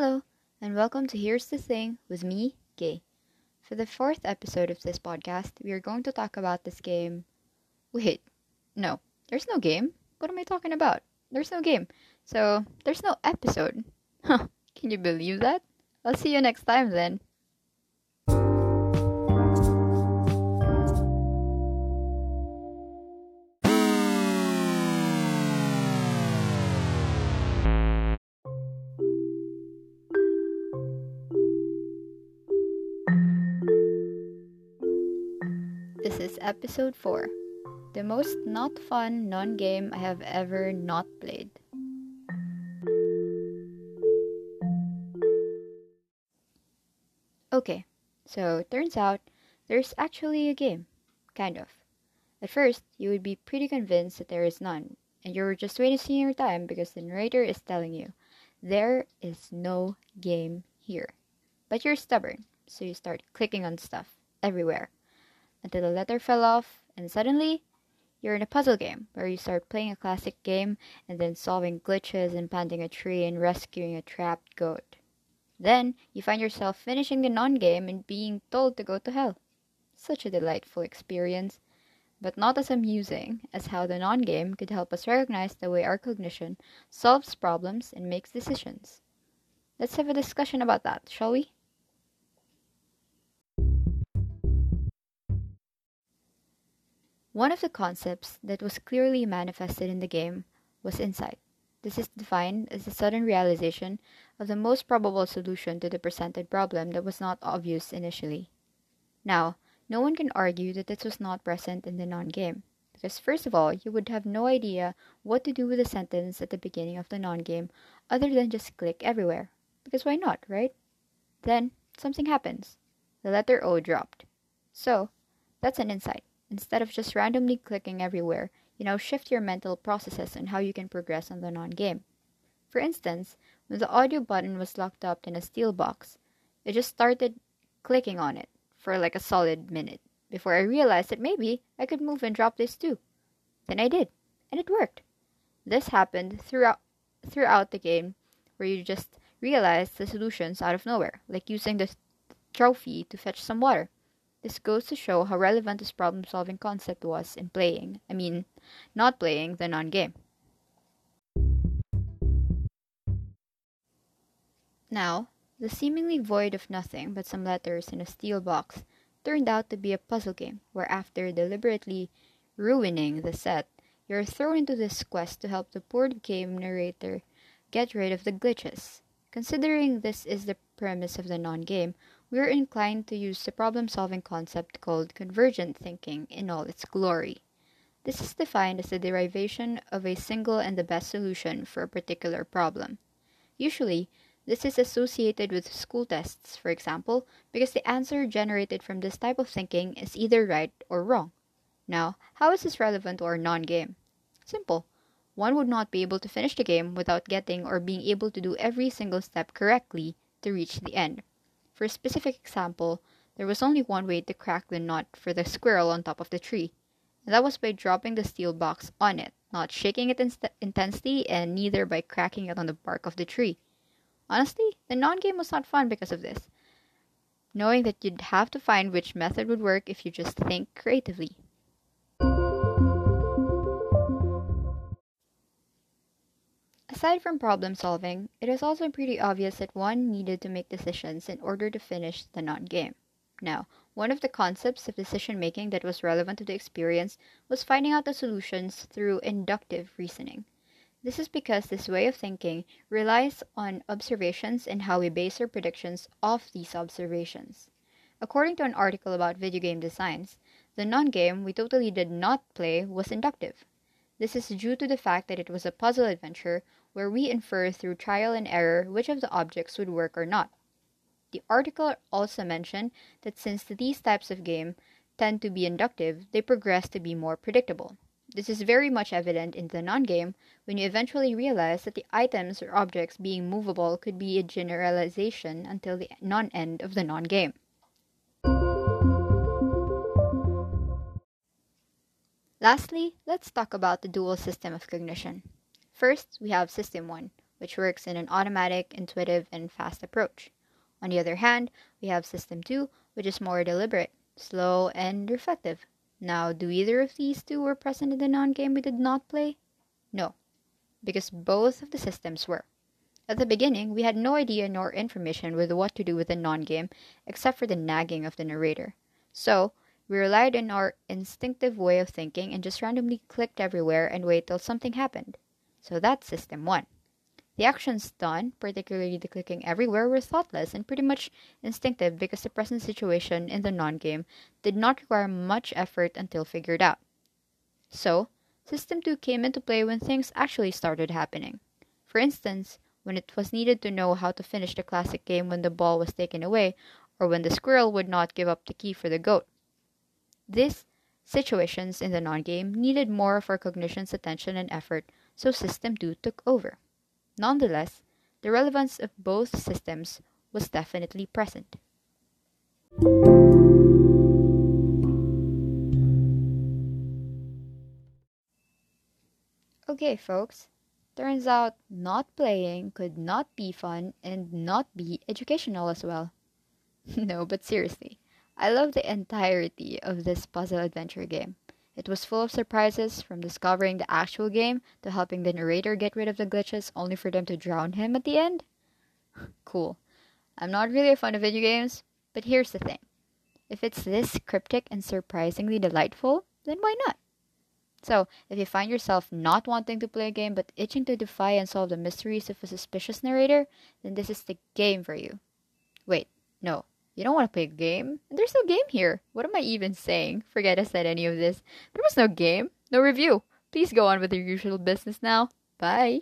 Hello, and welcome to Here's the Thing with me, Gay. For the fourth episode of this podcast, we are going to talk about this game. Wait, no, there's no game. What am I talking about? There's no game. So, there's no episode. Huh, can you believe that? I'll see you next time then. This is episode 4 The most not fun non game I have ever not played. Okay, so turns out there's actually a game. Kind of. At first, you would be pretty convinced that there is none, and you're just wasting your time because the narrator is telling you there is no game here. But you're stubborn, so you start clicking on stuff everywhere until the letter fell off, and suddenly you're in a puzzle game where you start playing a classic game and then solving glitches and planting a tree and rescuing a trapped goat. Then you find yourself finishing the non game and being told to go to hell. Such a delightful experience, but not as amusing as how the non game could help us recognize the way our cognition solves problems and makes decisions. Let's have a discussion about that, shall we? One of the concepts that was clearly manifested in the game was insight. This is defined as the sudden realization of the most probable solution to the presented problem that was not obvious initially. Now, no one can argue that this was not present in the non game, because first of all, you would have no idea what to do with a sentence at the beginning of the non game other than just click everywhere. Because why not, right? Then, something happens. The letter O dropped. So, that's an insight. Instead of just randomly clicking everywhere, you now shift your mental processes on how you can progress on the non game. For instance, when the audio button was locked up in a steel box, I just started clicking on it for like a solid minute before I realized that maybe I could move and drop this too. Then I did, and it worked. This happened throughout throughout the game where you just realize the solutions out of nowhere, like using the trophy to fetch some water. This goes to show how relevant this problem solving concept was in playing, I mean, not playing the non game. Now, the seemingly void of nothing but some letters in a steel box turned out to be a puzzle game where, after deliberately ruining the set, you're thrown into this quest to help the board game narrator get rid of the glitches. Considering this is the premise of the non game, we are inclined to use the problem solving concept called convergent thinking in all its glory. This is defined as the derivation of a single and the best solution for a particular problem. Usually, this is associated with school tests, for example, because the answer generated from this type of thinking is either right or wrong. Now, how is this relevant to our non game? Simple. One would not be able to finish the game without getting or being able to do every single step correctly to reach the end. For a specific example, there was only one way to crack the nut for the squirrel on top of the tree, and that was by dropping the steel box on it, not shaking it intensely, and neither by cracking it on the bark of the tree. Honestly, the non game was not fun because of this, knowing that you'd have to find which method would work if you just think creatively. Aside from problem solving, it is also pretty obvious that one needed to make decisions in order to finish the non game. Now, one of the concepts of decision making that was relevant to the experience was finding out the solutions through inductive reasoning. This is because this way of thinking relies on observations and how we base our predictions off these observations. According to an article about video game designs, the non game we totally did not play was inductive. This is due to the fact that it was a puzzle adventure where we infer through trial and error which of the objects would work or not. The article also mentioned that since these types of game tend to be inductive, they progress to be more predictable. This is very much evident in the non game when you eventually realize that the items or objects being movable could be a generalization until the non end of the non game. Lastly, let's talk about the dual system of cognition. First, we have System 1, which works in an automatic, intuitive, and fast approach. On the other hand, we have System 2, which is more deliberate, slow, and reflective. Now, do either of these two were present in the non game we did not play? No, because both of the systems were. At the beginning, we had no idea nor information with what to do with the non game except for the nagging of the narrator. So, we relied on our instinctive way of thinking and just randomly clicked everywhere and wait till something happened. So that's system one. The actions done, particularly the clicking everywhere, were thoughtless and pretty much instinctive because the present situation in the non game did not require much effort until figured out. So, System 2 came into play when things actually started happening. For instance, when it was needed to know how to finish the classic game when the ball was taken away, or when the squirrel would not give up the key for the goat. These situations in the non game needed more of our cognition's attention and effort, so System 2 took over. Nonetheless, the relevance of both systems was definitely present. Okay, folks. Turns out not playing could not be fun and not be educational as well. no, but seriously, I love the entirety of this puzzle adventure game. It was full of surprises, from discovering the actual game to helping the narrator get rid of the glitches only for them to drown him at the end. cool. I'm not really a fan of video games, but here's the thing. If it's this cryptic and surprisingly delightful, then why not? So, if you find yourself not wanting to play a game but itching to defy and solve the mysteries of a suspicious narrator, then this is the game for you. Wait, no, you don't want to play a game? There's no game here. What am I even saying? Forget I said any of this. There was no game, no review. Please go on with your usual business now. Bye.